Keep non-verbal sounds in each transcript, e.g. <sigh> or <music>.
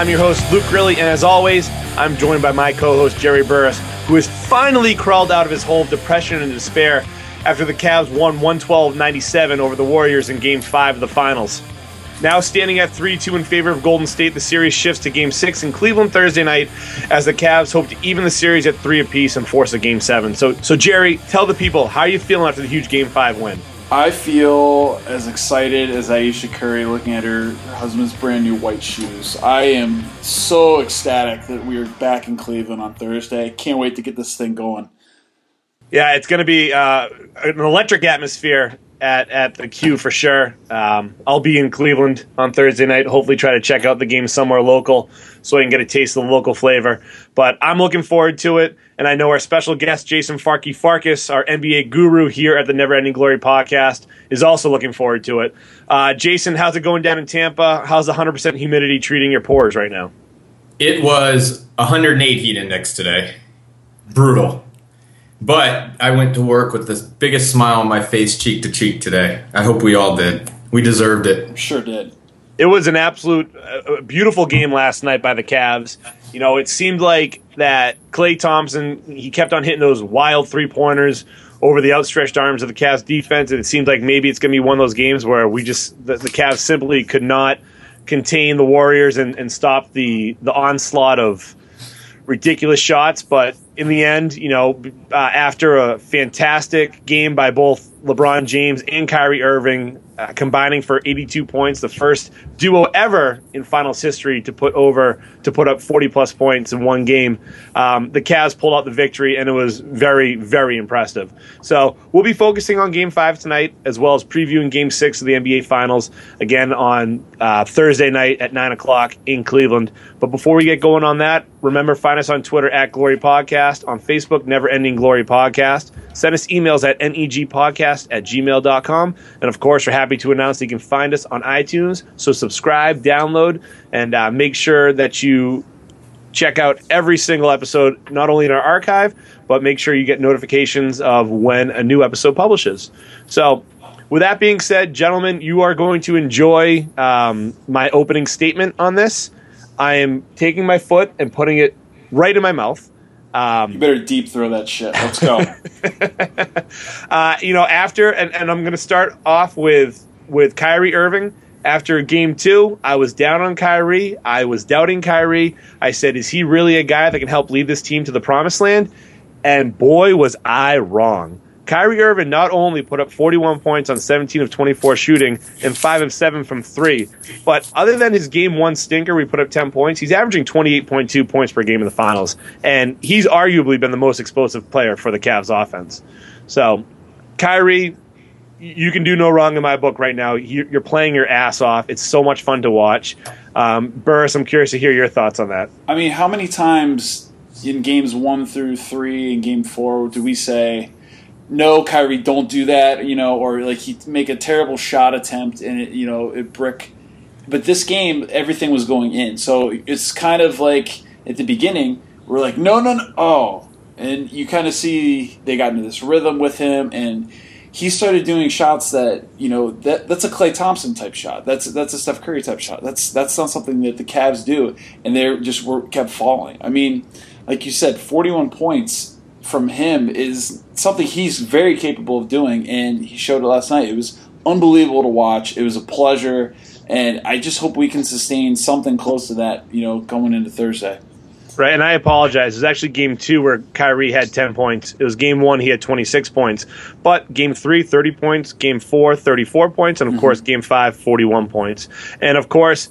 I'm your host, Luke Grilly, and as always, I'm joined by my co host, Jerry Burris, who has finally crawled out of his hole of depression and despair after the Cavs won 112 97 over the Warriors in Game 5 of the Finals. Now standing at 3 2 in favor of Golden State, the series shifts to Game 6 in Cleveland Thursday night as the Cavs hope to even the series at 3 apiece and force a Game 7. So, so Jerry, tell the people, how are you feeling after the huge Game 5 win? I feel as excited as Ayesha Curry looking at her, her husband's brand new white shoes. I am so ecstatic that we are back in Cleveland on Thursday. Can't wait to get this thing going. Yeah, it's going to be uh, an electric atmosphere at, at the Q for sure. Um, I'll be in Cleveland on Thursday night. Hopefully, try to check out the game somewhere local so I can get a taste of the local flavor. But I'm looking forward to it. And I know our special guest, Jason Farkey Farkas, our NBA guru here at the Never Ending Glory podcast, is also looking forward to it. Uh, Jason, how's it going down in Tampa? How's the 100% humidity treating your pores right now? It was 108 heat index today. Brutal. But I went to work with the biggest smile on my face, cheek to cheek today. I hope we all did. We deserved it. Sure did. It was an absolute uh, beautiful game last night by the Cavs. You know, it seemed like that Klay Thompson, he kept on hitting those wild three pointers over the outstretched arms of the Cavs defense, and it seemed like maybe it's going to be one of those games where we just the, the Cavs simply could not contain the Warriors and, and stop the the onslaught of ridiculous shots. But in the end, you know, uh, after a fantastic game by both LeBron James and Kyrie Irving, uh, combining for 82 points, the first duo ever in finals history to put over to put up 40 plus points in one game. Um, the Cavs pulled out the victory, and it was very, very impressive. So we'll be focusing on Game Five tonight, as well as previewing Game Six of the NBA Finals again on uh, Thursday night at nine o'clock in Cleveland. But before we get going on that, remember find us on Twitter at Glory Podcast, on Facebook Never Ending Glory Podcast. Send us emails at negpodcast at gmail.com. And of course, we're happy to announce that you can find us on iTunes. So subscribe, download, and uh, make sure that you check out every single episode, not only in our archive, but make sure you get notifications of when a new episode publishes. So, with that being said, gentlemen, you are going to enjoy um, my opening statement on this. I am taking my foot and putting it right in my mouth. Um, you better deep throw that shit. Let's go. <laughs> uh, you know, after and, and I'm going to start off with with Kyrie Irving. After game two, I was down on Kyrie. I was doubting Kyrie. I said, "Is he really a guy that can help lead this team to the promised land?" And boy, was I wrong. Kyrie Irving not only put up 41 points on 17 of 24 shooting and 5 of 7 from 3, but other than his game one stinker, we put up 10 points, he's averaging 28.2 points per game in the finals. And he's arguably been the most explosive player for the Cavs offense. So, Kyrie, you can do no wrong in my book right now. You're playing your ass off. It's so much fun to watch. Um, Burris, I'm curious to hear your thoughts on that. I mean, how many times in games one through three and game four do we say, no, Kyrie, don't do that, you know, or like he make a terrible shot attempt and it, you know, it brick. But this game, everything was going in, so it's kind of like at the beginning, we're like, no, no, no, oh, and you kind of see they got into this rhythm with him, and he started doing shots that you know that that's a Klay Thompson type shot. That's that's a Steph Curry type shot. That's that's not something that the Cavs do, and they just were kept falling. I mean, like you said, forty one points from him is something he's very capable of doing, and he showed it last night. It was unbelievable to watch. It was a pleasure, and I just hope we can sustain something close to that, you know, going into Thursday. Right, and I apologize. It was actually game two where Kyrie had 10 points. It was game one, he had 26 points. But game three, 30 points. Game four, 34 points. And of mm-hmm. course, game five, 41 points. And of course,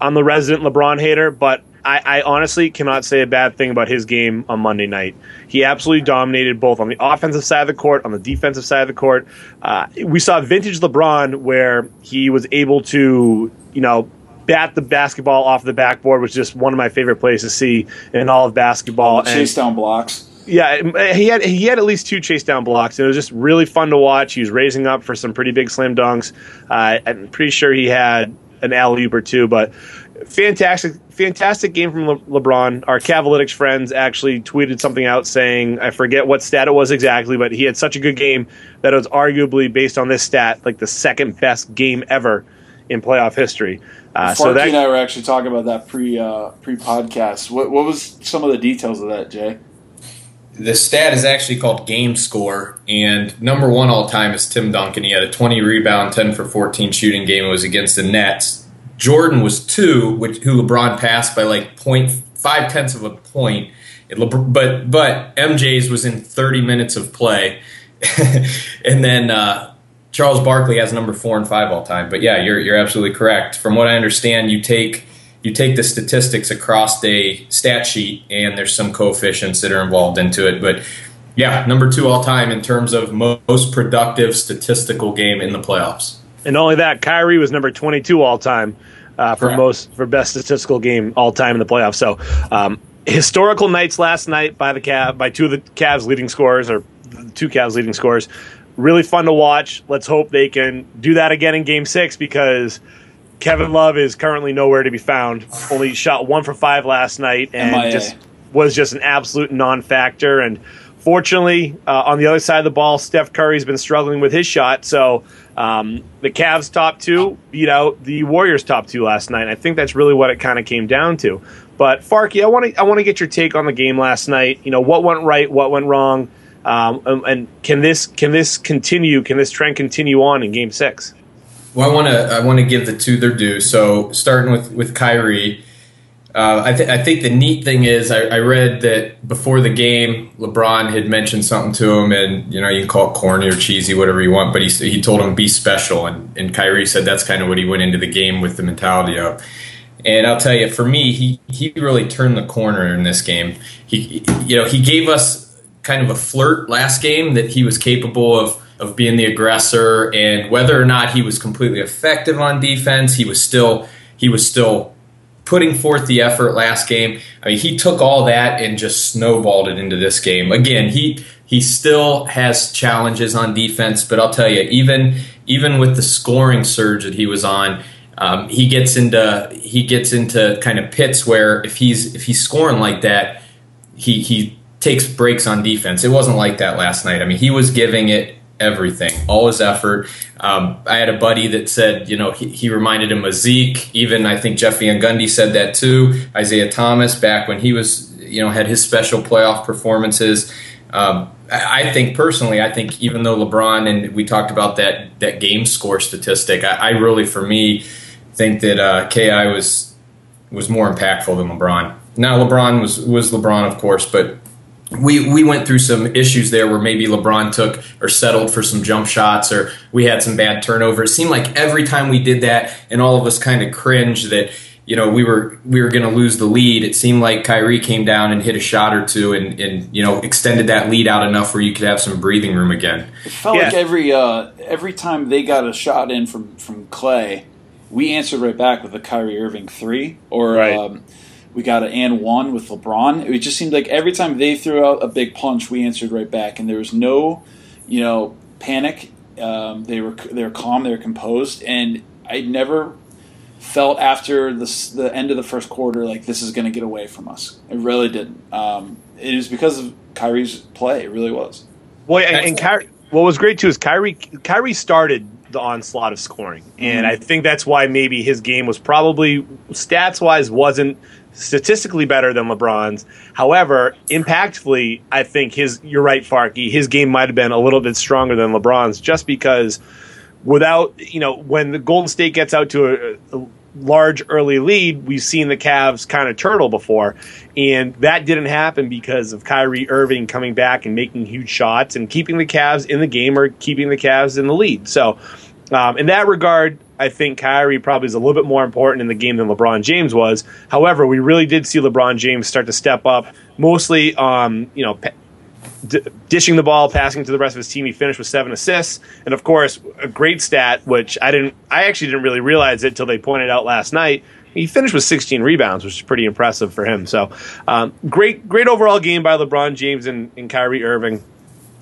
I'm the resident LeBron hater, but I, I, honestly cannot say a bad thing about his game on Monday night. He absolutely dominated both on the offensive side of the court, on the defensive side of the court. Uh, we saw vintage LeBron where he was able to, you know, bat the basketball off the backboard, which is just one of my favorite plays to see in all of basketball. chase down blocks. Yeah, he had he had at least two chase down blocks. and It was just really fun to watch. He was raising up for some pretty big slam dunks. Uh, I'm pretty sure he had an alley oop or two, but fantastic, fantastic game from Le- LeBron. Our Cavalytics friends actually tweeted something out saying, I forget what stat it was exactly, but he had such a good game that it was arguably based on this stat, like the second best game ever in playoff history. Uh, so that, and I were actually talking about that pre uh, pre podcast. What what was some of the details of that, Jay? The stat is actually called game score, and number one all time is Tim Duncan. He had a 20 rebound, 10 for 14 shooting game. It was against the Nets. Jordan was two, which who LeBron passed by like point five tenths of a point. It, but but MJ's was in 30 minutes of play, <laughs> and then uh, Charles Barkley has number four and five all time. But yeah, you're you're absolutely correct. From what I understand, you take you take the statistics across a stat sheet, and there's some coefficients that are involved into it. But yeah, number two all time in terms of most productive statistical game in the playoffs. And not only that, Kyrie was number 22 all time uh, for Correct. most for best statistical game all time in the playoffs. So um, historical nights last night by the Cav by two of the Cavs leading scorers or two Cavs leading scorers. Really fun to watch. Let's hope they can do that again in Game Six because Kevin Love is currently nowhere to be found. Only shot one for five last night and MIA. just was just an absolute non-factor. And fortunately, uh, on the other side of the ball, Steph Curry's been struggling with his shot. So um, the Cavs top two beat out the Warriors top two last night. I think that's really what it kind of came down to. But Farkey, I want to I want to get your take on the game last night. You know what went right, what went wrong, um, and, and can this can this continue? Can this trend continue on in Game Six? Well, I want to I want to give the two their due. So starting with with Kyrie, uh, I, th- I think the neat thing is I, I, read that before the game, LeBron had mentioned something to him, and you know you can call it corny or cheesy, whatever you want, but he he told him be special, and and Kyrie said that's kind of what he went into the game with the mentality of. And I'll tell you, for me, he he really turned the corner in this game. He you know he gave us kind of a flirt last game that he was capable of of being the aggressor and whether or not he was completely effective on defense he was still he was still putting forth the effort last game i mean he took all that and just snowballed it into this game. Again he he still has challenges on defense but i'll tell you even even with the scoring surge that he was on um, he gets into he gets into kind of pits where if he's if he's scoring like that he he takes breaks on defense. It wasn't like that last night. I mean he was giving it everything, all his effort. Um, I had a buddy that said, you know, he, he, reminded him of Zeke. Even I think Jeff Van Gundy said that too. Isiah Thomas back when he was, you know, had his special playoff performances. Um, I, think personally, I think even though LeBron and we talked about that that game score statistic, I, I really, for me, think that uh, Ki was was more impactful than LeBron. Now LeBron was was LeBron, of course, but we we went through some issues there where maybe LeBron took or settled for some jump shots or we had some bad turnovers. It seemed like every time we did that and all of us kind of cringed that you know we were we were going to lose the lead. It seemed like Kyrie came down and hit a shot or two and, and you know extended that lead out enough where you could have some breathing room again. It felt yeah. like every uh, every time they got a shot in from from Klay, we answered right back with a Kyrie Irving three or. Right. Um, we got an and one with LeBron. It just seemed like every time they threw out a big punch, we answered right back, and there was no, you know, panic. Um, they were they were calm, they were composed, and I never felt after the the end of the first quarter like this is going to get away from us. It really didn't. Um, it was because of Kyrie's play. It really was. Well, and, and Kyrie, what was great too is Kyrie. Kyrie started the onslaught of scoring, and mm-hmm. I think that's why maybe his game was probably stats wise wasn't statistically better than LeBron's. However, impactfully, I think his you're right, Farkey. His game might have been a little bit stronger than LeBron's, just because without you know when the Golden State gets out to a, a large early lead, we've seen the Cavs kind of turtle before, and that didn't happen because of Kyrie Irving coming back and making huge shots and keeping the Cavs in the game or keeping the Cavs in the lead. So. Um, in that regard, I think Kyrie probably is a little bit more important in the game than LeBron James was. However, we really did see LeBron James start to step up, mostly, um, you know, d- dishing the ball, passing to the rest of his team. He finished with seven assists, and of course, a great stat, which I didn't, I actually didn't really realize it until they pointed out last night. He finished with 16 rebounds, which is pretty impressive for him. So, um, great, great overall game by LeBron James and, and Kyrie Irving.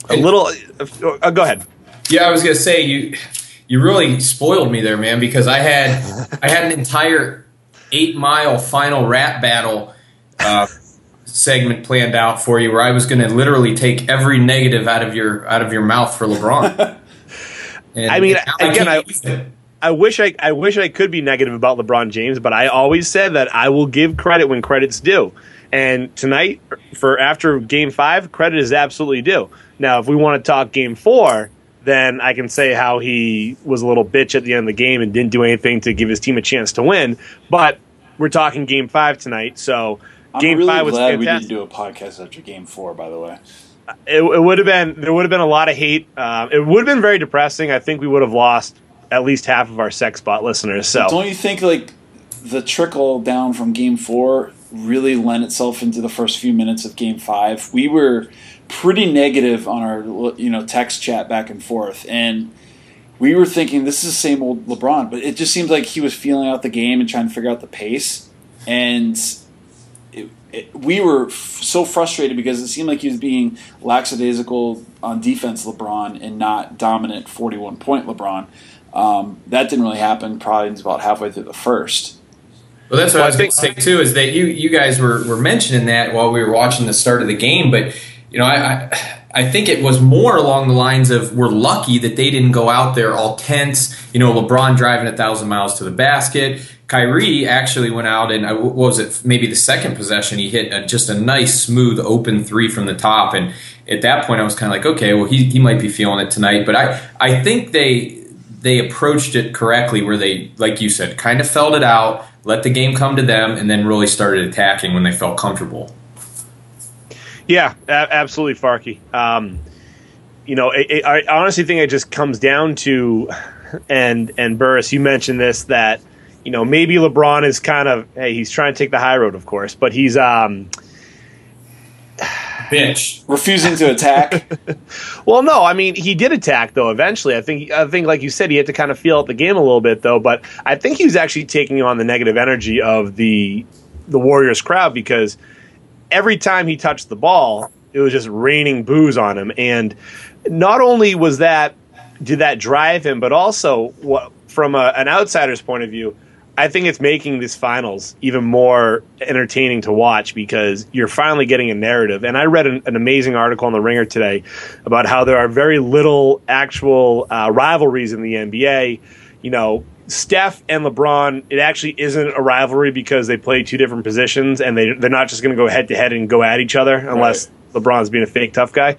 A little, uh, uh, go ahead. Yeah, I was gonna say you you really spoiled me there, man, because I had I had an entire eight mile final rap battle uh, segment planned out for you, where I was going to literally take every negative out of your out of your mouth for LeBron. <laughs> I mean, again, I I wish I I wish I could be negative about LeBron James, but I always said that I will give credit when credit's due. And tonight, for after Game Five, credit is absolutely due. Now, if we want to talk Game Four, then I can say how he was a little bitch at the end of the game and didn't do anything to give his team a chance to win. But we're talking Game Five tonight, so I'm Game really Five was glad we didn't do a podcast after Game Four. By the way, it, it would have been there would have been a lot of hate. Um, it would have been very depressing. I think we would have lost at least half of our sex bot listeners. So don't you think like the trickle down from Game Four really lent itself into the first few minutes of Game Five? We were pretty negative on our you know text chat back and forth, and we were thinking this is the same old LeBron, but it just seemed like he was feeling out the game and trying to figure out the pace, and it, it, we were f- so frustrated because it seemed like he was being lackadaisical on defense, LeBron, and not dominant forty-one point LeBron. Um, that didn't really happen. Probably about halfway through the first. Well, that's what I was going to say too. Is that you you guys were, were mentioning that while we were watching the start of the game, but you know, I, I I think it was more along the lines of we're lucky that they didn't go out there all tense. You know, LeBron driving a thousand miles to the basket. Kyrie actually went out and uh, what was it? Maybe the second possession, he hit a, just a nice, smooth, open three from the top. And at that point, I was kind of like, okay, well, he, he might be feeling it tonight. But I I think they they approached it correctly where they like you said kind of felt it out let the game come to them and then really started attacking when they felt comfortable Yeah, a- absolutely, Farkey. Um, you know, it, it, I honestly think it just comes down to, and and Burris, you mentioned this that you know maybe LeBron is kind of hey he's trying to take the high road, of course, but he's um <sighs> bitch Refusing to attack. <laughs> well no I mean he did attack though eventually I think I think like you said he had to kind of feel out the game a little bit though, but I think he was actually taking on the negative energy of the the Warriors crowd because every time he touched the ball, it was just raining boos on him. And not only was that, did that drive him, but also what, from a, an outsider's point of view, I think it's making these finals even more entertaining to watch because you're finally getting a narrative. And I read an, an amazing article on the Ringer today about how there are very little actual uh, rivalries in the NBA. You know, Steph and LeBron, it actually isn't a rivalry because they play two different positions and they they're not just going to go head to head and go at each other unless LeBron's being a fake tough guy.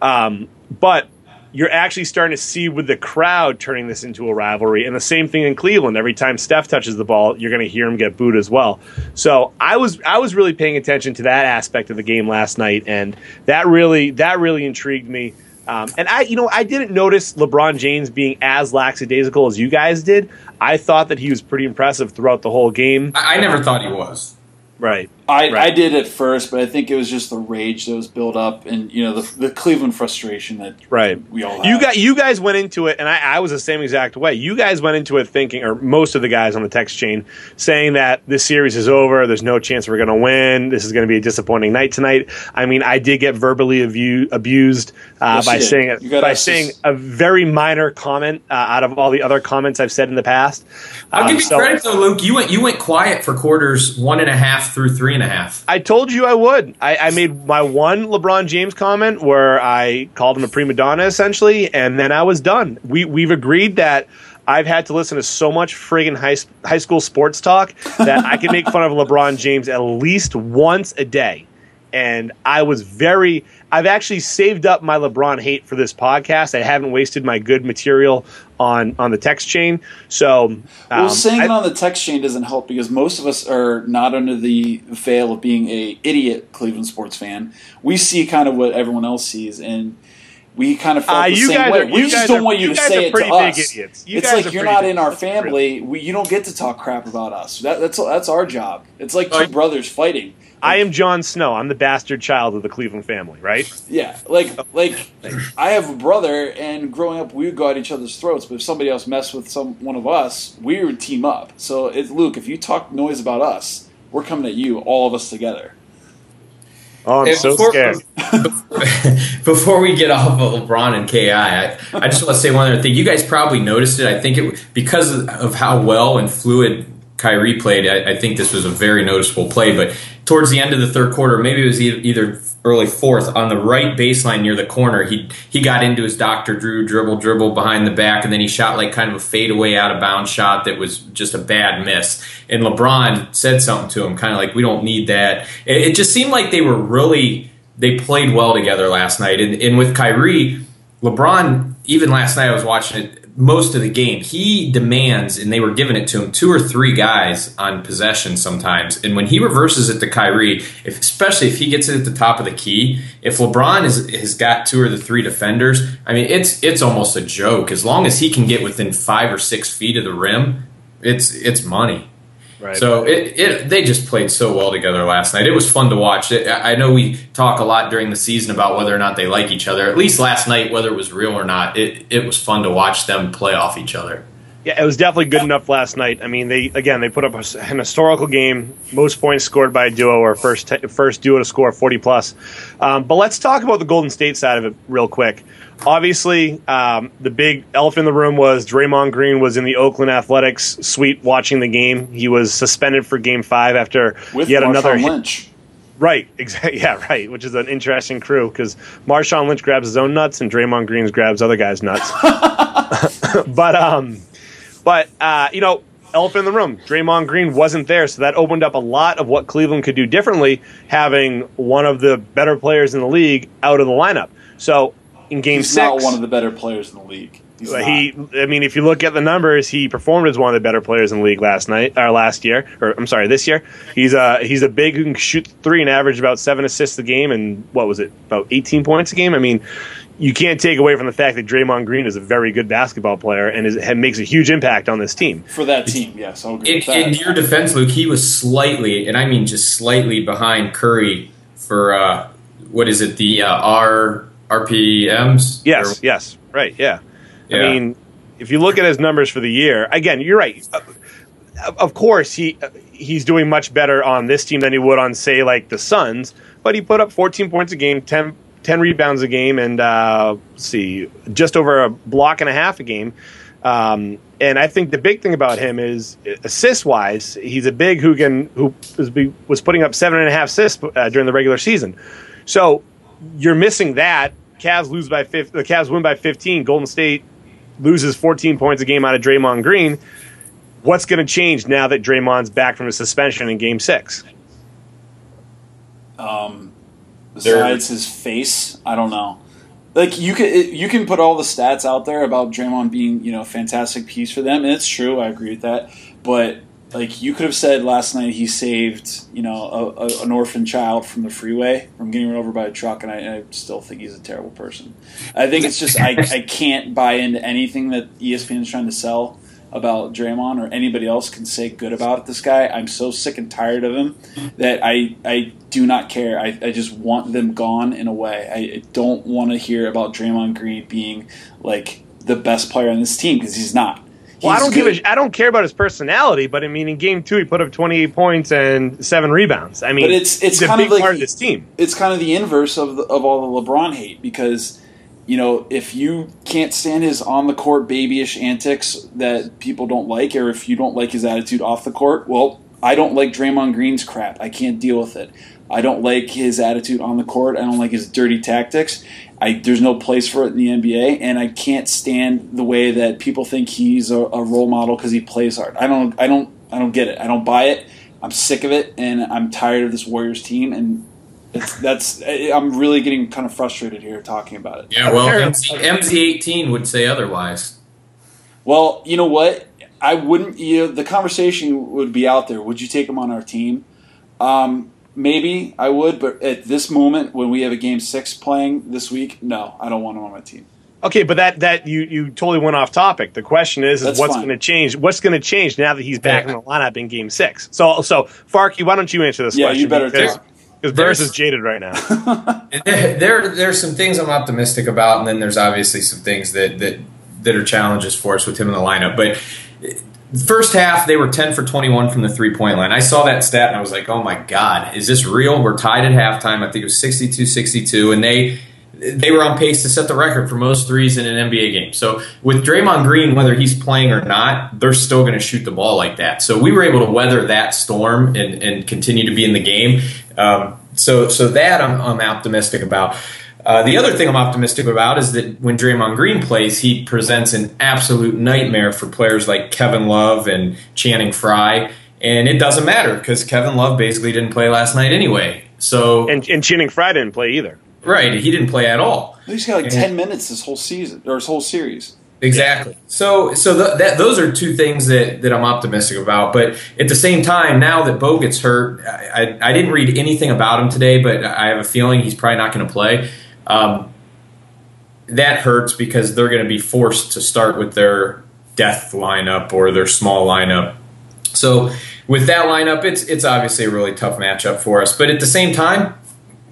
Um, but you're actually starting to see with the crowd turning this into a rivalry, and the same thing in Cleveland. Every time Steph touches the ball, you're going to hear him get booed as well. So I was I was really paying attention to that aspect of the game last night, and that really that really intrigued me. Um, and I, you know, I didn't notice LeBron James being as lackadaisical as you guys did. I thought that he was pretty impressive throughout the whole game. I, I never thought he was Right. I, Right. I did at first, but I think it was just the rage that was built up, and you know the, the Cleveland frustration that Right. we all. You got you guys went into it, and I, I was the same exact way. You guys went into it thinking, or most of the guys on the text chain saying that this series is over. There's no chance we're going to win. This is going to be a disappointing night tonight. I mean, I did get verbally abu- abused uh, Yes, by saying by saying this- a very minor comment uh, out of all the other comments I've said in the past. i'll Um, give you so- credit though luke you went you went quiet for quarters one and a half through three and a half I told you I would. I, I made my one LeBron James comment where I called him a prima donna essentially, and then I was done. We we've agreed that I've had to listen to so much friggin' high high school sports talk that I can make fun of LeBron James at least once a day. And I was very. I've actually saved up my LeBron hate for this podcast. I haven't wasted my good material on on the text chain. So, um, Well, saying I- it on the text chain doesn't help because most of us are not under the veil of being a idiot Cleveland sports fan. We see kind of what everyone else sees, and we kind of felt Uh, the you same guys way. are- we you just guys don't are- want you, you to say it to us. You it's like you're not big in our idiots. That's true. family. We, you don't get to talk crap about us. That, that's that's our job. It's like two Like- brothers fighting. I am Jon Snow. I'm the bastard child of the Cleveland family, right? Yeah, like like I have a brother, and growing up, we would go at each other's throats. But if somebody else messed with some one of us, we would team up. So it's Luke. If you talk noise about us, we're coming at you, all of us together. Oh, I'm Hey, so before- scared. <laughs> Before we get off of LeBron and Ki, I, I just want to say one other thing. You guys probably noticed it. I think it because of how well and fluid Kyrie played, I, I, think this was a very noticeable play. But towards the end of the third quarter, maybe it was either early fourth on the right baseline near the corner. He he got into his Dr. Drew dribble dribble behind the back, and then he shot like kind of a fadeaway out of bounds shot that was just a bad miss. And LeBron said something to him, kind of like, "We don't need that." It, it just seemed like they were really they played well together last night, and, and with Kyrie. LeBron, even last night I was watching it most of the game. He demands, and they were giving it to him, two or three guys on possession sometimes. And when he reverses it to Kyrie, if, especially if he gets it at the top of the key, if LeBron is, has got two or the three defenders, I mean, it's it's almost a joke. As long as he can get within five or six feet of the rim, it's it's money. Right. So it, it they just played so well together last night. It was fun to watch. It, I know we talk a lot during the season about whether or not they like each other. At least last night, whether it was real or not, it it was fun to watch them play off each other. Yeah, it was definitely good enough last night. I mean, they again they put up an historical game, most points scored by a duo or first first duo to score forty plus. Um, but let's talk about the Golden State side of it real quick obviously, um, the big elephant in the room was Draymond Green was in the Oakland Athletics suite watching the game. He was suspended for Game Five after With yet another Lynch. Right, exactly. <laughs> Yeah, right. Which is an interesting crew because Marshawn Lynch grabs his own nuts and Draymond Green grabs other guys' nuts. <laughs> but um, but uh, you know, elephant in the room. Draymond Green wasn't there, so that opened up a lot of what Cleveland could do differently, having one of the better players in the league out of the lineup. So in Game He's Six. not one of the better players in the league. He's he, I mean, if you look at the numbers, he performed as one of the better players in the league last night or last year, or I'm sorry, this year. He's a he's a big who can shoot three and average about seven assists a game, and what was it, about 18 points a game? I mean, you can't take away from the fact that Draymond Green is a very good basketball player and is, makes a huge impact on this team. For that team, yes, I'll agree in, with that. in your defense, Luke, he was slightly, and I mean just slightly behind Curry for uh, what is it, the uh, R RPMs? Yes, or, yes, right, yeah. yeah. I mean, if you look at his numbers for the year, again, you're right. Uh, of course, he uh, he's doing much better on this team than he would on, say, like the Suns. But he put up 14 points a game, 10, 10 rebounds a game, and uh, see, just over a block and a half a game. Um, and I think the big thing about him is assist wise, he's a big who can who was, was putting up seven and a half assists uh, during the regular season. So you're missing that Cavs lose by 50, the Cavs win by 15. Golden State loses 14 points a game out of Draymond Green. What's going to change now that Draymond's back from his suspension in Game Six? Um, besides his face, I don't know. Like you can you can put all the stats out there about Draymond being you know a fantastic piece for them, and it's true. I agree with that. But like you could have said last night he saved you know a, a, an orphan child from the freeway from getting run over by a truck and I, I still think he's a terrible person i think it's just I, I <laughs> can't buy into anything that espn is trying to sell about Draymond or anybody else can say good about this guy i'm so sick and tired of him that i i do not care i, I just want them gone in a way i, I don't want to hear about Draymond Green being like the best player on this team because he's not well, I don't good. give a, I don't care about his personality, but I mean, in game two, he put up 28 points and seven rebounds. I mean, but it's it's kind of like, part of this team. It's kind of the inverse of the, of all the LeBron hate because you know if you can't stand his on the court babyish antics that people don't like, or if you don't like his attitude off the court, well, I don't like Draymond Green's crap. I can't deal with it. I don't like his attitude on the court. I don't like his dirty tactics. I, there's no place for it in the NBA, and I can't stand the way that people think he's a, a role model because he plays hard. I don't, I don't, I don't get it. I don't buy it. I'm sick of it, and I'm tired of this Warriors team. And that's, I'm really getting kind of frustrated here talking about it. Yeah, well, MZ, MZ18 would say otherwise. Well, you know what? I wouldn't. You know, the conversation would be out there. Would you take him on our team? Um, maybe I would, but at this moment, when we have a game six playing this week, no, I don't want him on my team. Okay, but that that you you totally went off topic. The question is, is what's going to change? What's going to change now that he's back yeah. in the lineup in Game Six? So so Farkey, why don't you answer this yeah, question? you better because, talk. Because Burris is jaded right now. <laughs> there, there's some things I'm optimistic about, and then there's obviously some things that that that are challenges for us with him in the lineup. But First half, they were 10 for 21 from the three point line. I saw that stat and I was like, oh my God, is this real? We're tied at halftime. I think it was 62 62. And they, they were on pace to set the record for most threes in an NBA game. So with Draymond Green, whether he's playing or not, they're still going to shoot the ball like that. So we were able to weather that storm and, and continue to be in the game. Um, so so that I'm, I'm optimistic about. Uh, the other thing I'm optimistic about is that when Draymond Green plays, he presents an absolute nightmare for players like Kevin Love and Channing Frye. And it doesn't matter because Kevin Love basically didn't play last night anyway. So and, and Channing Frye didn't play either. Right, he didn't play at all. He's got like and, ten minutes this whole season or this whole series. Exactly. So, so that those are two things that, that I'm optimistic about. But at the same time, now that Bo gets hurt, I, I, I didn't read anything about him today, but I have a feeling he's probably not going to play. Um, that hurts because they're going to be forced to start with their death lineup or their small lineup. So, with that lineup, it's it's obviously a really tough matchup for us. But at the same time,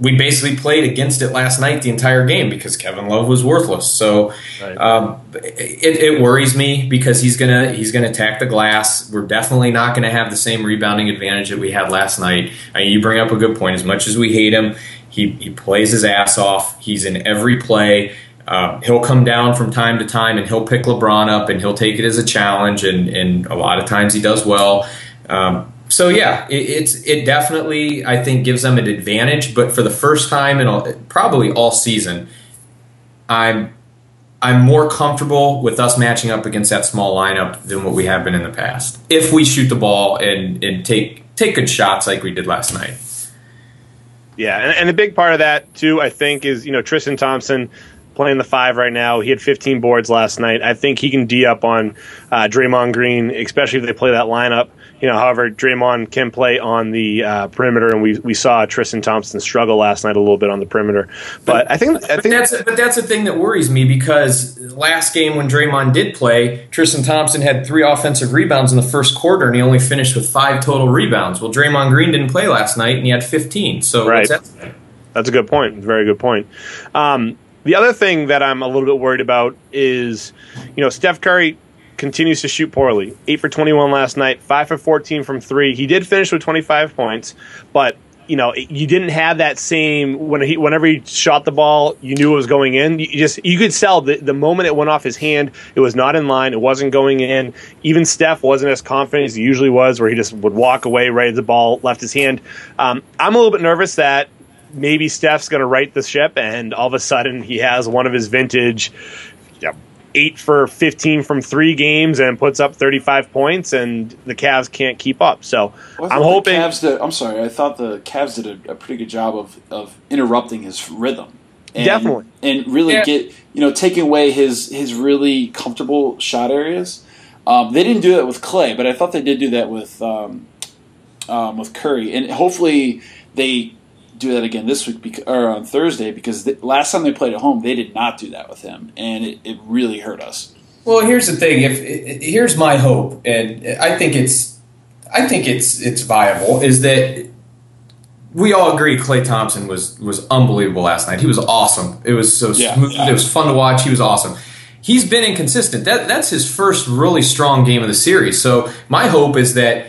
we basically played against it last night the entire game because Kevin Love was worthless. So right. um, it, it, worries me because he's gonna he's gonna attack the glass. We're definitely not gonna have the same rebounding advantage that we had last night. I mean, you bring up a good point. As much as we hate him, he he plays his ass off. He's in every play. Uh, he'll come down from time to time and he'll pick LeBron up and he'll take it as a challenge. And, and a lot of times he does well. Um, so yeah, it, it's it definitely I think gives them an advantage. But for the first time in all, probably all season, I'm I'm more comfortable with us matching up against that small lineup than what we have been in the past. If we shoot the ball and, and take take good shots like we did last night. Yeah, and, and a big part of that too, I think, is you know Tristan Thompson playing the five right now. He had 15 boards last night. I think he can d up on uh, Draymond Green, especially if they play that lineup you know, however, Draymond can play on the uh, perimeter, and we, we saw Tristan Thompson struggle last night a little bit on the perimeter. But, but I think I think that's but that's the thing that worries me because last game when Draymond did play, Tristan Thompson had three offensive rebounds in the first quarter, and he only finished with five total rebounds. Well, Draymond Green didn't play last night, and he had 15. So right. That that's a good point. Very good point. Um, the other thing that I'm a little bit worried about is, you know, Steph Curry continues to shoot poorly. 8 for 21 last night, 5 for 14 from 3. He did finish with 25 points, but you know, you didn't have that same when he whenever he shot the ball, you knew it was going in. You just you could tell the, the moment it went off his hand, it was not in line, it wasn't going in. Even Steph wasn't as confident as he usually was, where he just would walk away right as the ball left his hand. Um, I'm a little bit nervous that maybe Steph's going to right the ship, and all of a sudden he has one of his vintage eight for 15 from three games and puts up 35 points, and the Cavs can't keep up. So well, I'm hoping. Cavs did, I'm sorry, I thought the Cavs did a, a, pretty good job of, of interrupting his rhythm. And, Definitely, and really yeah. get you know taking away his his really comfortable shot areas. Um, they didn't do that with Klay, but I thought they did do that with um, um, with Curry, and hopefully they do that again this week because, or on Thursday because the, last time they played at home they did not do that with him and it, it really hurt us. Well, here's the thing. If here's my hope, and I think it's, I think it's it's viable. Is that we all agree Klay Thompson was was unbelievable last night. He was awesome. It was so yeah, smooth. Yeah. It was fun to watch. He was awesome. He's been inconsistent. That that's his first really strong game of the series. So my hope is that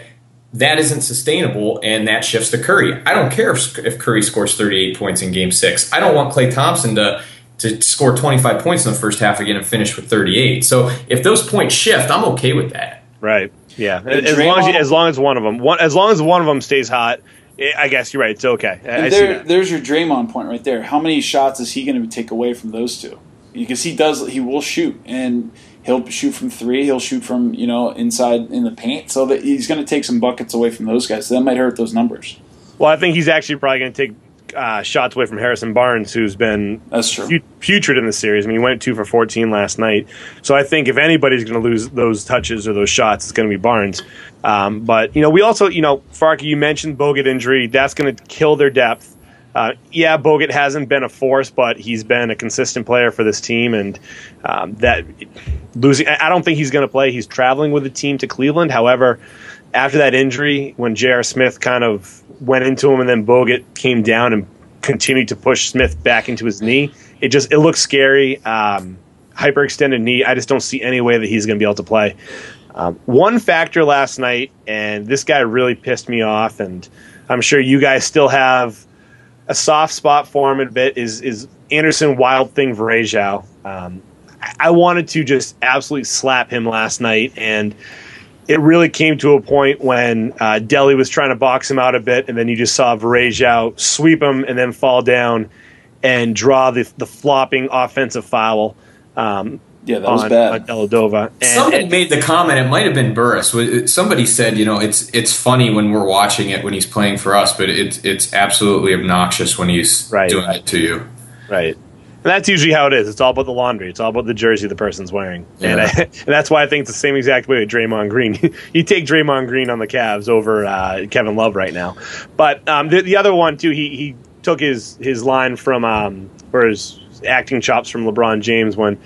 that isn't sustainable and that shifts to Curry. I don't care if, if Curry scores 38 points in game six. I don't want Klay Thompson to, to score 25 points in the first half again and finish with 38. So if those points shift, I'm okay with that. Right. Yeah. As long as, as long as one of them, one, as long as one of them stays hot, eh, I guess you're right. It's okay. I, there, there's your Draymond point right there. How many shots is he going to take away from those two? Because he does, he will shoot, and he'll shoot from three. He'll shoot from you know inside in the paint. So that he's going to take some buckets away from those guys. So that might hurt those numbers. Well, I think he's actually probably going to take uh, shots away from Harrison Barnes, who's been that's true putrid in the series. I mean, he went two for fourteen last night. So I think if anybody's going to lose those touches or those shots, it's going to be Barnes. Um, but you know, we also you know, Farkey, you mentioned Bogut injury. That's going to kill their depth. Uh, yeah, Bogut hasn't been a force, but he's been a consistent player for this team, and um, that losing. I don't think he's going to play. He's traveling with the team to Cleveland. However, after that injury, when J.R. Smith kind of went into him, and then Bogut came down and continued to push Smith back into his knee, it just it looks scary. Um, hyperextended knee. I just don't see any way that he's going to be able to play. Um, one factor last night, and this guy really pissed me off, and I'm sure you guys still have a soft spot for him a bit is is Anderson Wild Thing Varejao. Um, I, wanted to just absolutely slap him last night, and it really came to a point when uh, Delly was trying to box him out a bit, and then you just saw Varejao sweep him and then fall down and draw the the flopping offensive foul. Um, Yeah, that was bad. on Dellavedova. And- Somebody made the comment. It might have been Burris. Somebody said, you know, it's it's funny when we're watching it when he's playing for us, but it's it's absolutely obnoxious when he's Right. doing it to you. Right. And that's usually how it is. It's all about the laundry. It's all about the jersey the person's wearing. And, I, <laughs> and that's why I think it's the same exact way with Draymond Green. <laughs> you take Draymond Green on the Cavs over uh, Kevin Love right now. But um, the, the other one, too, he, he took his, his line from, um, or his acting chops from LeBron James when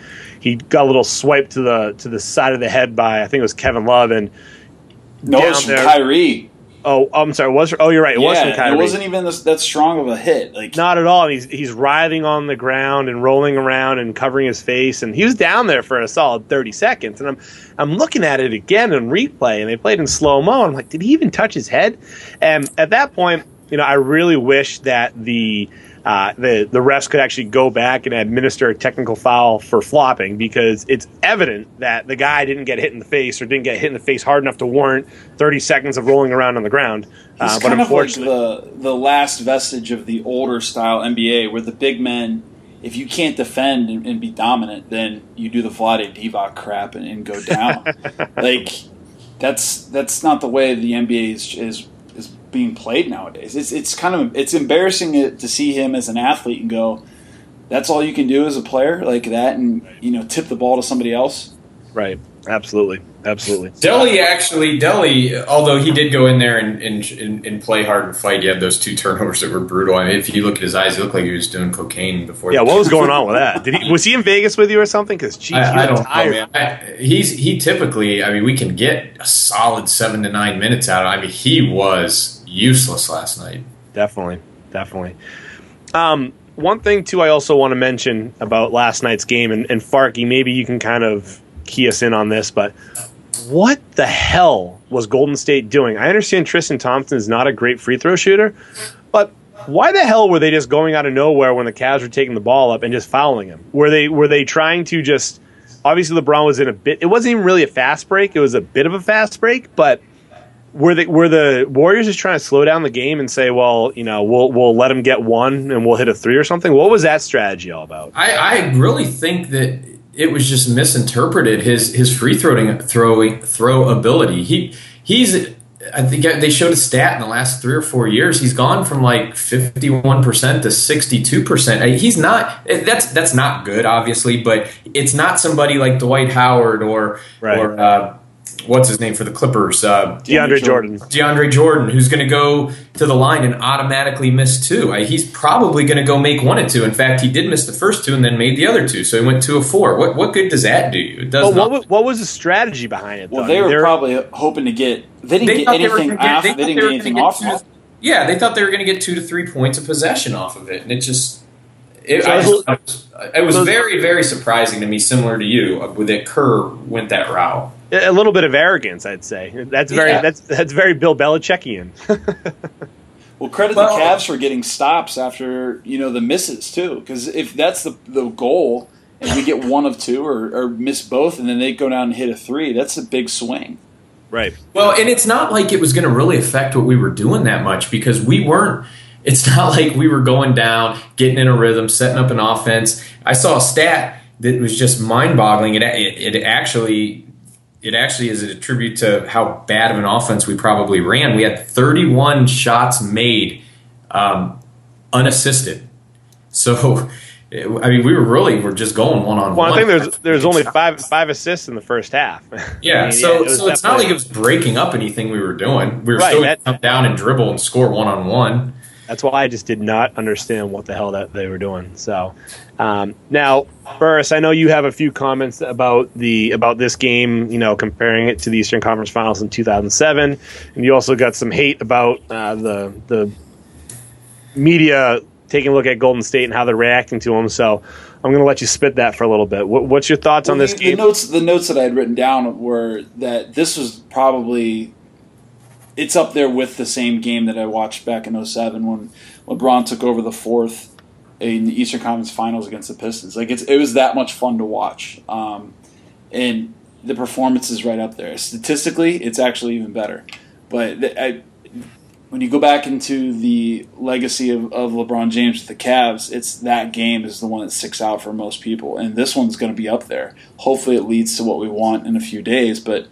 he got a little swipe to the to the side of the head by, I think it was Kevin Love. And No, down it's from there- Kyrie. Oh, I'm sorry. Was oh, you're right. It was from Kyrie. it wasn't even this, that strong of a hit. Like Not at all. And he's he's writhing on the ground and rolling around and covering his face. And he was down there for a solid thirty seconds. And I'm I'm looking at it again in replay, and they played in slow mo. I'm like, did he even touch his head? And at that point, you know, I really wish that the uh, the the refs could actually go back and administer a technical foul for flopping because it's evident that the guy didn't get hit in the face or didn't get hit in the face hard enough to warrant 30 seconds of rolling around on the ground. Uh, but kind of like unfortunately, the the last vestige of the older style NBA, where the big men, if you can't defend and, and be dominant, then you do the Vlade Divac crap and, and go down. <laughs> like that's that's not the way the NBA is is being played nowadays. It's it's kind of it's embarrassing to to see him as an athlete and go, that's all you can do as a player like that, and you know tip the ball to somebody else. right? Absolutely, absolutely. Delly actually, Delly, although he did go in there and, and, and, and play hard and fight, he had those two <laughs> turnovers that were brutal. I mean, if you look at his eyes, he looked like he was doing cocaine before. Yeah, the- what was going on with <laughs> that? Did he was he in Vegas with you or something? Because geez, I, I don't were know, man. I, he's he typically. I mean, we can get a solid seven to nine minutes out. of I mean, he was useless last night. Definitely, definitely. Um, one thing too, I also want to mention about last night's game, and, and Farkey, maybe you can kind of key us in on this, but what the hell was Golden State doing? I understand Tristan Thompson is not a great free throw shooter, but why the hell were they just going out of nowhere when the Cavs were taking the ball up and just fouling him? Were they were they trying to just? Obviously, LeBron was in a bit. It wasn't even really a fast break. It was a bit of a fast break, but were the were the Warriors just trying to slow down the game and say, well, you know, we'll we'll let him get one and we'll hit a three or something? What was that strategy all about? I, I really think that it was just misinterpreted his his free throwing throwing throw ability. He he's I think they showed a stat in the last three or four years. He's gone from like fifty one percent to sixty two percent. He's not that's that's not good, obviously, but it's not somebody like Dwight Howard or Right. or uh, what's his name for the Clippers. Uh, DeAndre Jordan. DeAndre Jordan, who's going to go to the line and automatically miss two. He's probably going to go make one and two. In fact, he did miss the first two and then made the other two, so he went two of four. What what good does that do you? It does But what, not. wa- what was the strategy behind it? Well, they I mean, were they're- probably hoping to get. They didn't get they were anything gonna off. they They, didn't get anything off. of two- it. Yeah, they thought they were going to get two to three points of possession off of it, and it just. It, So I just- was- it was very, very surprising to me, similar to you, uh, that Kerr went that route. A little bit of arrogance, I'd say. That's very Yeah. that's that's very Bill Belichickian. <laughs> Well, credit Well- the Cavs for getting stops after you know the misses too. Because if that's the the goal, and we get one of two or, or miss both, and then they go down and hit a three, that's a big swing. right. Well, and it's not like it was going to really affect what we were doing that much because we weren't. It's <laughs> not like we were going down, getting in a rhythm, setting up an offense. I saw a stat that was just mind-boggling. It it, it actually it actually is a tribute to how bad of an offense we probably ran. We had 31 shots made um, unassisted. So, <laughs> I mean, we were really we're just going one on one. Well. I think there's there's only five five assists in the first half. <laughs> Yeah, I mean, so it so it's not like it was breaking up anything we were doing. We were Right, still that- come down and dribble and score one on one. That's why I just did not understand what the hell that they were doing. So um, now, Burris, I know you have a few comments about the about this game. You know, comparing it to the Eastern Conference Finals in 2007, and you also got some hate about uh, the the media taking a look at Golden State and how they're reacting to them. So I'm going to let you spit that for a little bit. What, what's your thoughts on this the, game? The notes, the notes that I had written down were that this was probably it's up there with the same game that I watched back in 07 when LeBron took over the fourth in the Eastern Conference Finals against the Pistons. Like it's it was that much fun to watch, um, and the performance is right up there. Statistically, it's actually even better. But I, when you go back into the legacy of, of LeBron James with the Cavs, it's that game is the one that sticks out for most people, and this one's going to be up there. Hopefully, it leads to what we want in a few days, but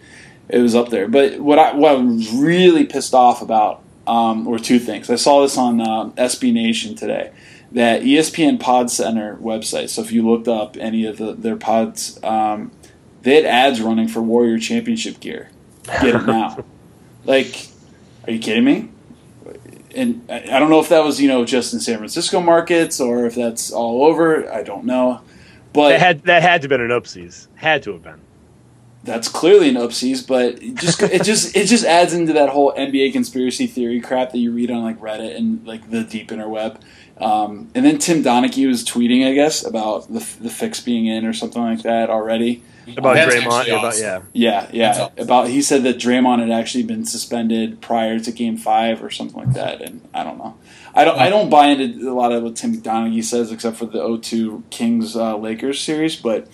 it was up there. But what I what I was really pissed off about um, were two things. I saw this on uh, SB Nation today. That ESPN Pod Center website. So if you looked up any of the, their pods, um, they had ads running for Warrior Championship gear. Get it now. <laughs> like, are you kidding me? And I don't know if that was you know just in San Francisco markets or if that's all over. I don't know. But that had that had to have been an oopsies. Had to have been that's clearly an oopsies, but it just it just it just adds into that whole NBA conspiracy theory crap that you read on like Reddit and like the deep interweb. Um, and then Tim Donaghy was tweeting, I guess, about the the fix being in or something like that already. About oh, Draymond, awesome. about yeah, yeah, yeah. Awesome. About he said that Draymond had actually been suspended prior to Game Five or something like that, and I don't know. I don't I don't buy into a lot of what Tim Donaghy says, except for the 0-2 Kings uh, Lakers series, but.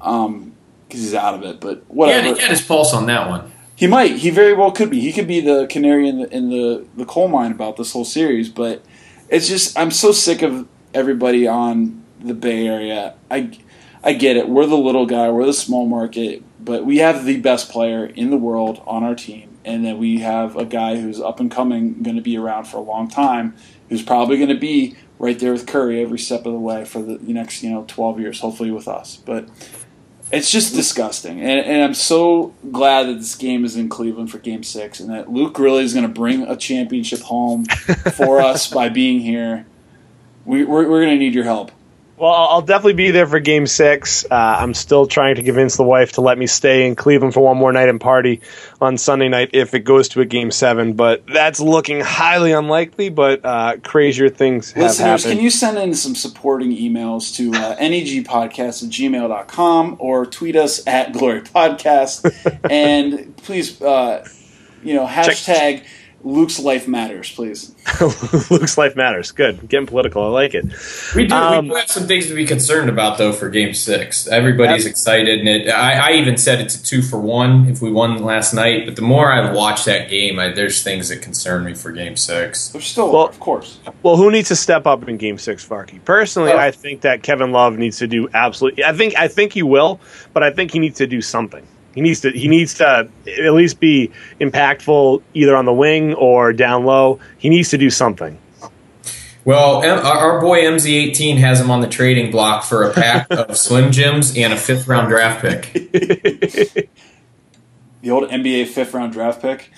Um, because he's out of it. But whatever. Yeah, he had his pulse on that one. He might. He very well could be. He could be the canary in the in the, the coal mine about this whole series. But it's just I'm so sick of everybody on the Bay Area. I I get it. We're the little guy. We're the small market. But we have the best player in the world on our team, and then we have a guy who's up and coming, going to be around for a long time, who's probably going to be right there with Curry every step of the way for the next you know 12 years, hopefully with us. But it's just disgusting, and, and, I'm so glad that this game is in Cleveland for Game Six, and that Luke really is going to bring a championship home for <laughs> us by being here. We, we're, we're going to need your help. Well, I'll definitely be there for Game Six. Uh, I'm still trying to convince the wife to let me stay in Cleveland for one more night and party on Sunday night if it goes to a Game Seven. But that's looking highly unlikely. But uh, crazier things have Listeners, happened. can you send in some supporting emails to uh, negpodcast at gmail.com or tweet us at Glory Podcast <laughs> and please, uh, you know, hashtag. Check Luke's life matters, please. <laughs> Luke's life matters. Good. Getting political. I like it. We do. Um, we do have some things to be concerned about, though, for Game Six. Everybody's excited, and it, I, I, even said it's a two for one if we won last night. But the more I watch that game, I, there's things that concern me for Game Six. There's still, well, of course. Well, who needs to step up in Game Six, Farkey? Personally, oh. I think that Kevin Love needs to do absolutely. I think I think he will, but I think he needs to do something. He needs to he needs to at least be impactful either on the wing or down low. He needs to do something. Well, our boy MZ18 has him on the trading block for a pack <laughs> of Slim Jims and a fifth round draft pick. <laughs> the old NBA fifth round draft pick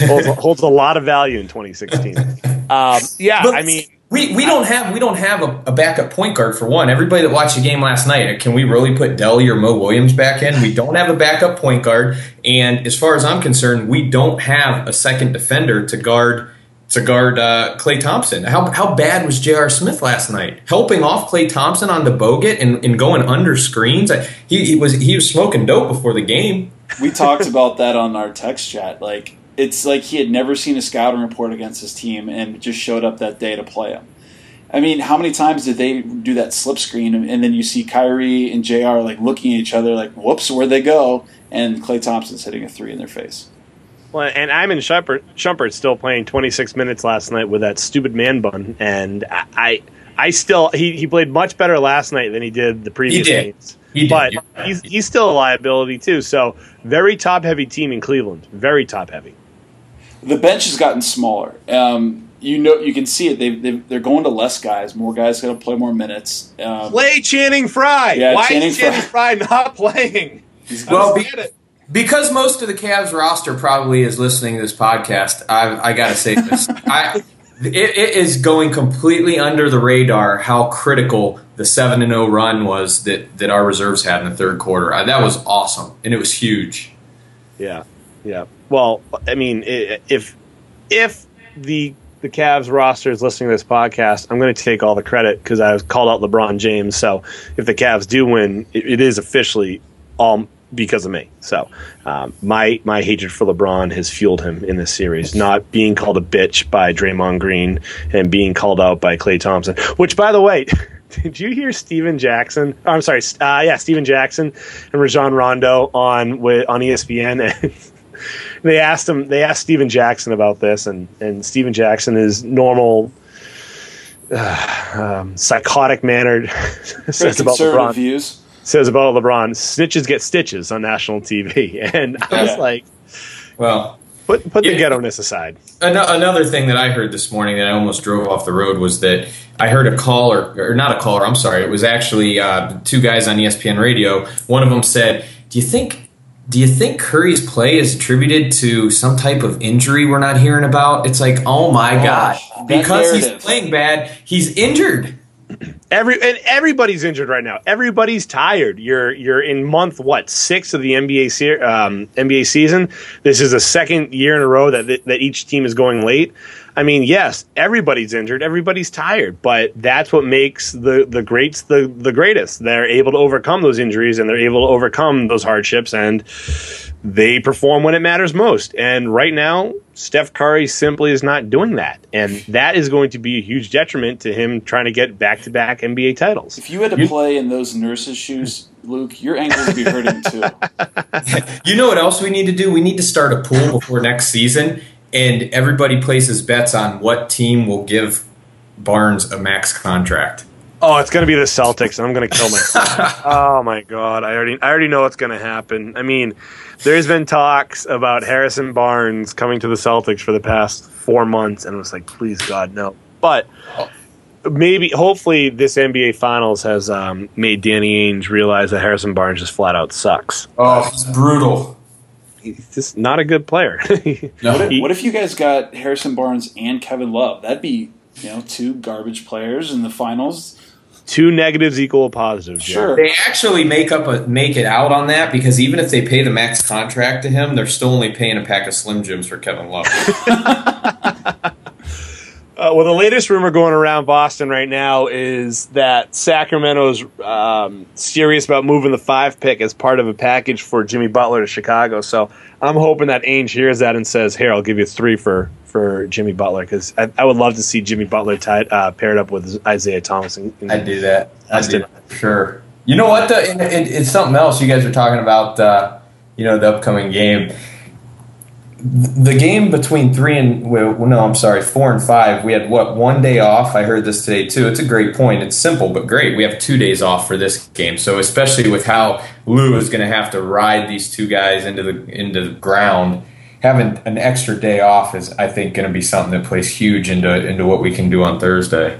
holds, holds a lot of value in 2016. <laughs> Um, yeah, but, I mean, we, we don't have we don't have a, a, backup point guard for one. Everybody that watched the game last night, can we really put Delly or Mo Williams back in? We don't have a backup point guard, and as far as I'm concerned, we don't have a second defender to guard to guard uh, Klay Thompson. How how bad was J.R. Smith last night? Helping off Klay Thompson on the Bogut and, and going under screens. He, he was he was smoking dope before the game. We talked about that on our text chat. Like it's like he had never seen a scouting report against his team and just showed up that day to play him. I mean, how many times did they do that slip screen and then you see Kyrie and JR like looking at each other like, whoops, where'd they go? And Klay Thompson's hitting a three in their face. Well, and Iman Shumpert, Shumpert still playing 26 minutes last night with that stupid man bun, and I, I still he, he played much better last night than he did the previous he did. games. He did. But he's he's still a liability too. So very top heavy team in Cleveland, very top heavy the bench has gotten smaller. Um, you know, you can see it. They, they are going to less guys. More guys going to play more minutes. Um, play Channing Frye. Yeah, Why Channing is Channing Frye. Frye not playing? well, be, because most of the Cavs roster probably is listening to this podcast. I, I got to say this. <laughs> I, it, it is going completely under the radar how critical the seven and zero oh run was that that our reserves had in the third quarter. I, that was awesome, and it was huge. Yeah, yeah. Well, I mean, if if the the Cavs roster is listening to this podcast, I'm going to take all the credit because I called out LeBron James. So if the Cavs do win, it, it is officially all because of me. So um, my my hatred for LeBron has fueled him in this series. Not being called a bitch by Draymond Green and being called out by Klay Thompson. Which, by the way. <laughs> Did you hear Stephen Jackson? Oh, I'm sorry. Uh, yeah, Stephen Jackson and Rajon Rondo on with on ESPN. <laughs> they asked him. They asked Stephen Jackson about this, and and Stephen Jackson is normal, uh, um, psychotic mannered. <laughs> says about LeBron. Views. Says about LeBron. Snitches get stitches on national TV, <laughs> and I was Yeah. like, Well, put put the Yeah. ghetto-ness aside. Ano- Another thing that I heard this morning that I almost drove off the road was that I heard a caller, or not a caller, I'm sorry, it was actually uh, two guys on ESPN radio. One of them said, "Do you think?" Do you think Curry's play is attributed to some type of injury we're not hearing about? It's like, oh my Oh, gosh, that because he's playing bad, he's injured. Every and everybody's injured right now. Everybody's tired. You're you're in month what six of the NBA se- um, NBA season. This is the second year in a row that that each team is going late. I mean, yes, everybody's injured. Everybody's tired, but that's what makes the the greats the the greatest. They're able to overcome those injuries and they're able to overcome those hardships and they perform when it matters most. And right now, Steph Curry simply is not doing that. And that is going to be a huge detriment to him trying to get back to back NBA titles. If you had to play in those nurses' shoes, Luke, your ankles would be hurting too. <laughs> You know what else we need to do? We need to start a pool before next season, and everybody places bets on what team will give Barnes a max contract. Oh, it's going to be the Celtics, and I'm going to kill <laughs> myself. oh my god, I already I already know what's going to happen. I mean, there's been talks about Harrison Barnes coming to the Celtics for the past four months, and it was like, please God, no. But maybe, hopefully, this NBA Finals has um, made Danny Ainge realize that Harrison Barnes just flat out sucks. Oh, it's brutal. He's just not a good player. <laughs> No. What if, what if you guys got Harrison Barnes and Kevin Love? That'd be, you know, two garbage players in the finals. Two negatives equal a positive. Jim. Sure. They actually make up a make it out on that because even if they pay the max contract to him, they're still only paying a pack of Slim Jims for Kevin Love. <laughs> Uh, well, the latest rumor going around Boston right now is that Sacramento's um, serious about moving the five pick as part of a package for Jimmy Butler to Chicago. So I'm hoping that Ainge hears that and says, "Here, I'll give you three for for Jimmy Butler," because I, I would love to see Jimmy Butler tied uh, paired up with Isaiah Thomas. In, in- I'd do that. I'd do that sure. You know what? The, and, and it's something else. You guys are talking about, uh, you know, the upcoming game. The game between three and well, no, I'm sorry, four and five. We had what one day off. I heard this today too. It's a great point. It's simple but great. We have two days off for this game. So especially with how Lue is going to have to ride these two guys into the into the ground, having an extra day off is, I think, going to be something that plays huge into into what we can do on Thursday.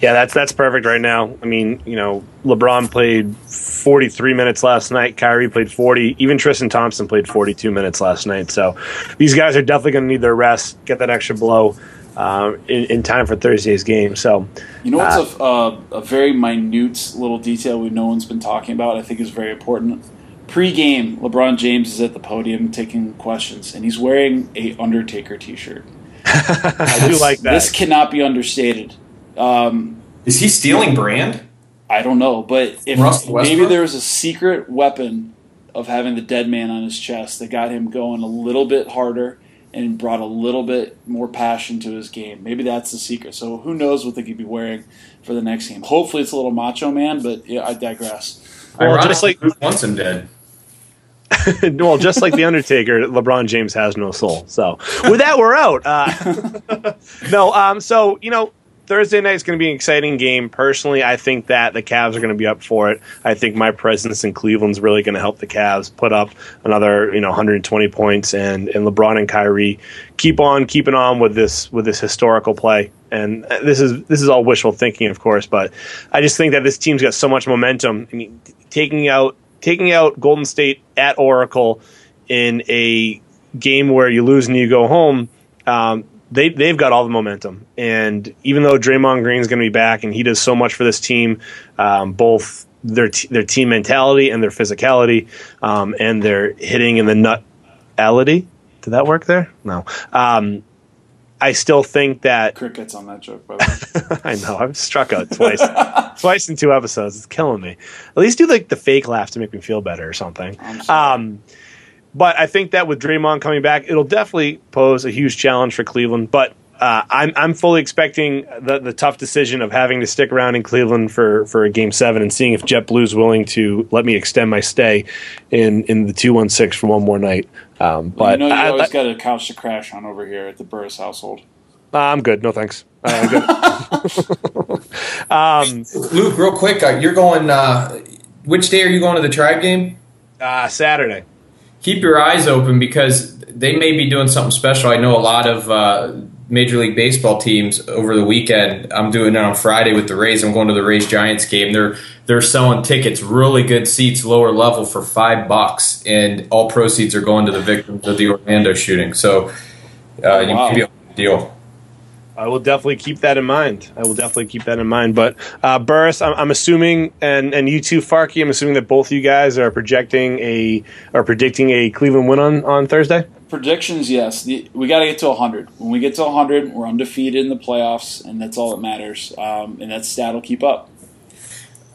Yeah, that's that's perfect right now. I mean, you know, LeBron played 43 minutes last night. Kyrie played 40. Even Tristan Thompson played 42 minutes last night. So these guys are definitely going to need their rest, get that extra blow uh, in, in time for Thursday's game. So You know what's a, uh, a very minute little detail we no one's been talking about? I think is very important. Pre-game, LeBron James is at the podium taking questions, and he's wearing a Undertaker T-shirt. <laughs> I do like that. This cannot be understated. Um, Is he stealing brand? I don't know, but if maybe there was a secret weapon of having the dead man on his chest that got him going a little bit harder and brought a little bit more passion to his game. Maybe that's the secret. So who knows what they could be wearing for the next game? Hopefully it's a little macho man, but yeah, I digress. Well, Ironically, just like- who wants him dead? <laughs> well, just like the Undertaker, LeBron James has no soul. So with that, we're out. Uh, <laughs> <laughs> no, um, so you know. Thursday night is going to be an exciting game. Personally, I think that the Cavs are going to be up for it. I think my presence in Cleveland is really going to help the Cavs put up another, you know, 120 points, and and LeBron and Kyrie keep on keeping on with this with this historical play. And uh, this is this is all wishful thinking, of course, but I just think that this team's got so much momentum. I mean, taking out taking out Golden State at Oracle in a game where you lose and you go home, um, they they've got all the momentum. And even though Draymond Green's going to be back and he does so much for this team, um, both their t- their team mentality and their physicality, um, and their hitting in the nutality. Did that work there? No. Um, I still think that Crickets on that joke, by the <laughs> way. I know I've struck out twice. <laughs> twice in two episodes. It's killing me. At least do like the fake laugh to make me feel better or something. But I think that with Draymond coming back, it'll definitely pose a huge challenge for Cleveland. But uh, I'm I'm fully expecting the the tough decision of having to stick around in Cleveland for for a game seven and seeing if JetBlue is willing to let me extend my stay in in the two one six for one more night. Um, but you know, you I, always I, got a couch to crash on over here at the Burris household. I'm good. No thanks. I'm good. <laughs> um, Luke, real quick, uh, you're going. Uh, which day are you going to the Tribe game? uh, Saturday. Keep your eyes open because they may be doing something special. I know a lot of uh, Major League Baseball teams over the weekend. I'm doing it on Friday with the Rays. I'm going to the Rays Giants game. They're they're selling tickets, really good seats, lower level for five bucks, and all proceeds are going to the victims of the Orlando shooting. So uh, Oh, you wow. may be a deal. I will definitely keep that in mind. I will definitely keep that in mind. But uh, Burris, I'm, I'm assuming, and and you too, Farkey. I'm assuming that both you guys are projecting a are predicting a Cleveland win on on Thursday. Predictions, yes. The, we got to get to 100. When we get to 100, we're undefeated in the playoffs, and that's all that matters. Um, and that stat will keep up.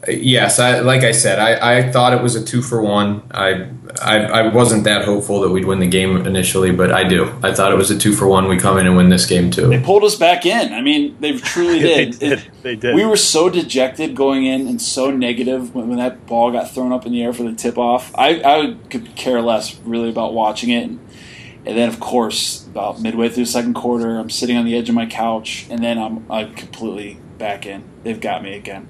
Yes, I, like I said, I, I thought it was a two for one. I, I I wasn't that hopeful that we'd win the game initially, but I do. I thought it was a two for one. We come in and win this game too. They pulled us back in. I mean, they truly <laughs> they did. did. They did. We were so dejected going in and so negative when, when that ball got thrown up in the air for the tip off. I, I could care less really about watching it. And, and then, of course, about midway through the second quarter, I'm sitting on the edge of my couch, and then I'm, I'm completely back in. They've got me again.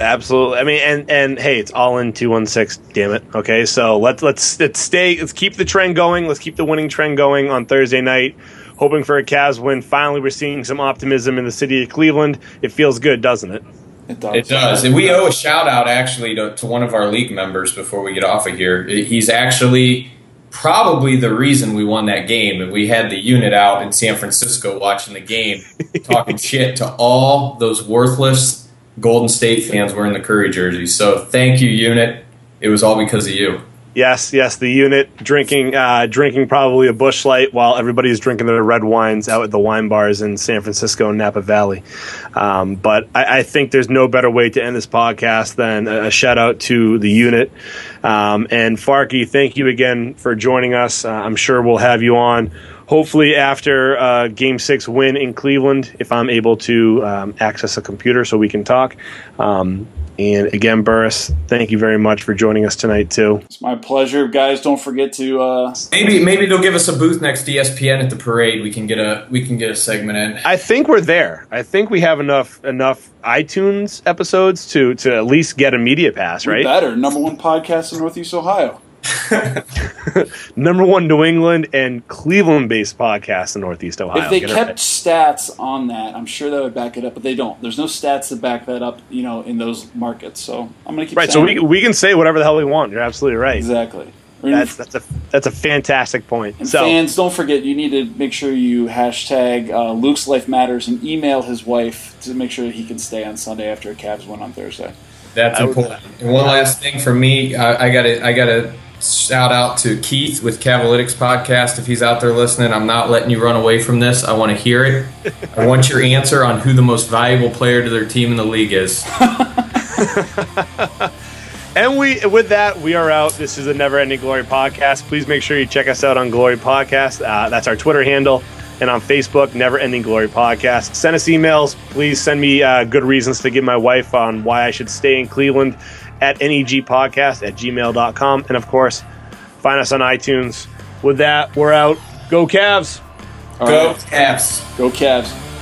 Absolutely. I mean, and and hey, it's all in two one six. Damn it. Okay, so let's let's let's stay. Let's keep the trend going. Let's keep the winning trend going on Thursday night. Hoping for a Cavs win. Finally, we're seeing some optimism in the city of Cleveland. It feels good, doesn't it? It does. It does, and we owe a shout out actually to, to one of our league members before we get off of here. He's actually probably the reason we won that game, and we had the unit out in San Francisco watching the game, talking <laughs> shit to all those worthless Golden State fans wearing the Curry jerseys. So thank you, unit. It was all because of you. Yes, yes. The unit drinking, uh, drinking probably a Busch Light while everybody's drinking their red wines out at the wine bars in San Francisco and Napa Valley. Um, but I, I think there's no better way to end this podcast than a, a shout out to the unit. Um, and Farkey, thank you again for joining us. Uh, I'm sure we'll have you on. Hopefully, after uh, Game Six win in Cleveland, if I'm able to um, access a computer so we can talk. Um, and again, Burris, thank you very much for joining us tonight too. It's my pleasure, guys. Don't forget to uh, Maybe maybe they'll give us a booth next to ESPN at the parade. We can get a we can get a segment in. I think we're there. I think we have enough enough iTunes episodes to to at least get a media pass, we right? better. Number one podcast in Northeast Ohio. <laughs> Number one New England and Cleveland based podcast in Northeast Ohio. If they Get kept right. stats on that, I'm sure that would back it up, but they don't. There's no stats to back that up, you know, in those markets. So I'm going to keep right, so we we can say whatever the hell we want. You're absolutely right. exactly. That's that's a that's a fantastic point. and So fans, don't forget you need to make sure you hashtag uh, Luke's Life Matters and email his wife to make sure he can stay on Sunday after a Cavs win on Thursday. That's important. And one last thing for me, I, I gotta I gotta shout out to Keith with Cavalytics podcast. If he's out there listening, I'm not letting you run away from this. I want to hear it. I want your answer on who the most valuable player to their team in the league is. <laughs> And we, with that, we are out. This is a Never Ending Glory podcast. Please make sure you check us out on Glory Podcast. Uh, that's our Twitter handle, and on Facebook, Never Ending Glory Podcast. Send us emails. Please send me uh, good reasons to give my wife on why I should stay in Cleveland at negpodcast at gmail.com. And of course, find us on iTunes. With that, we're out. Go Cavs. All Go right. Cavs. Go Cavs.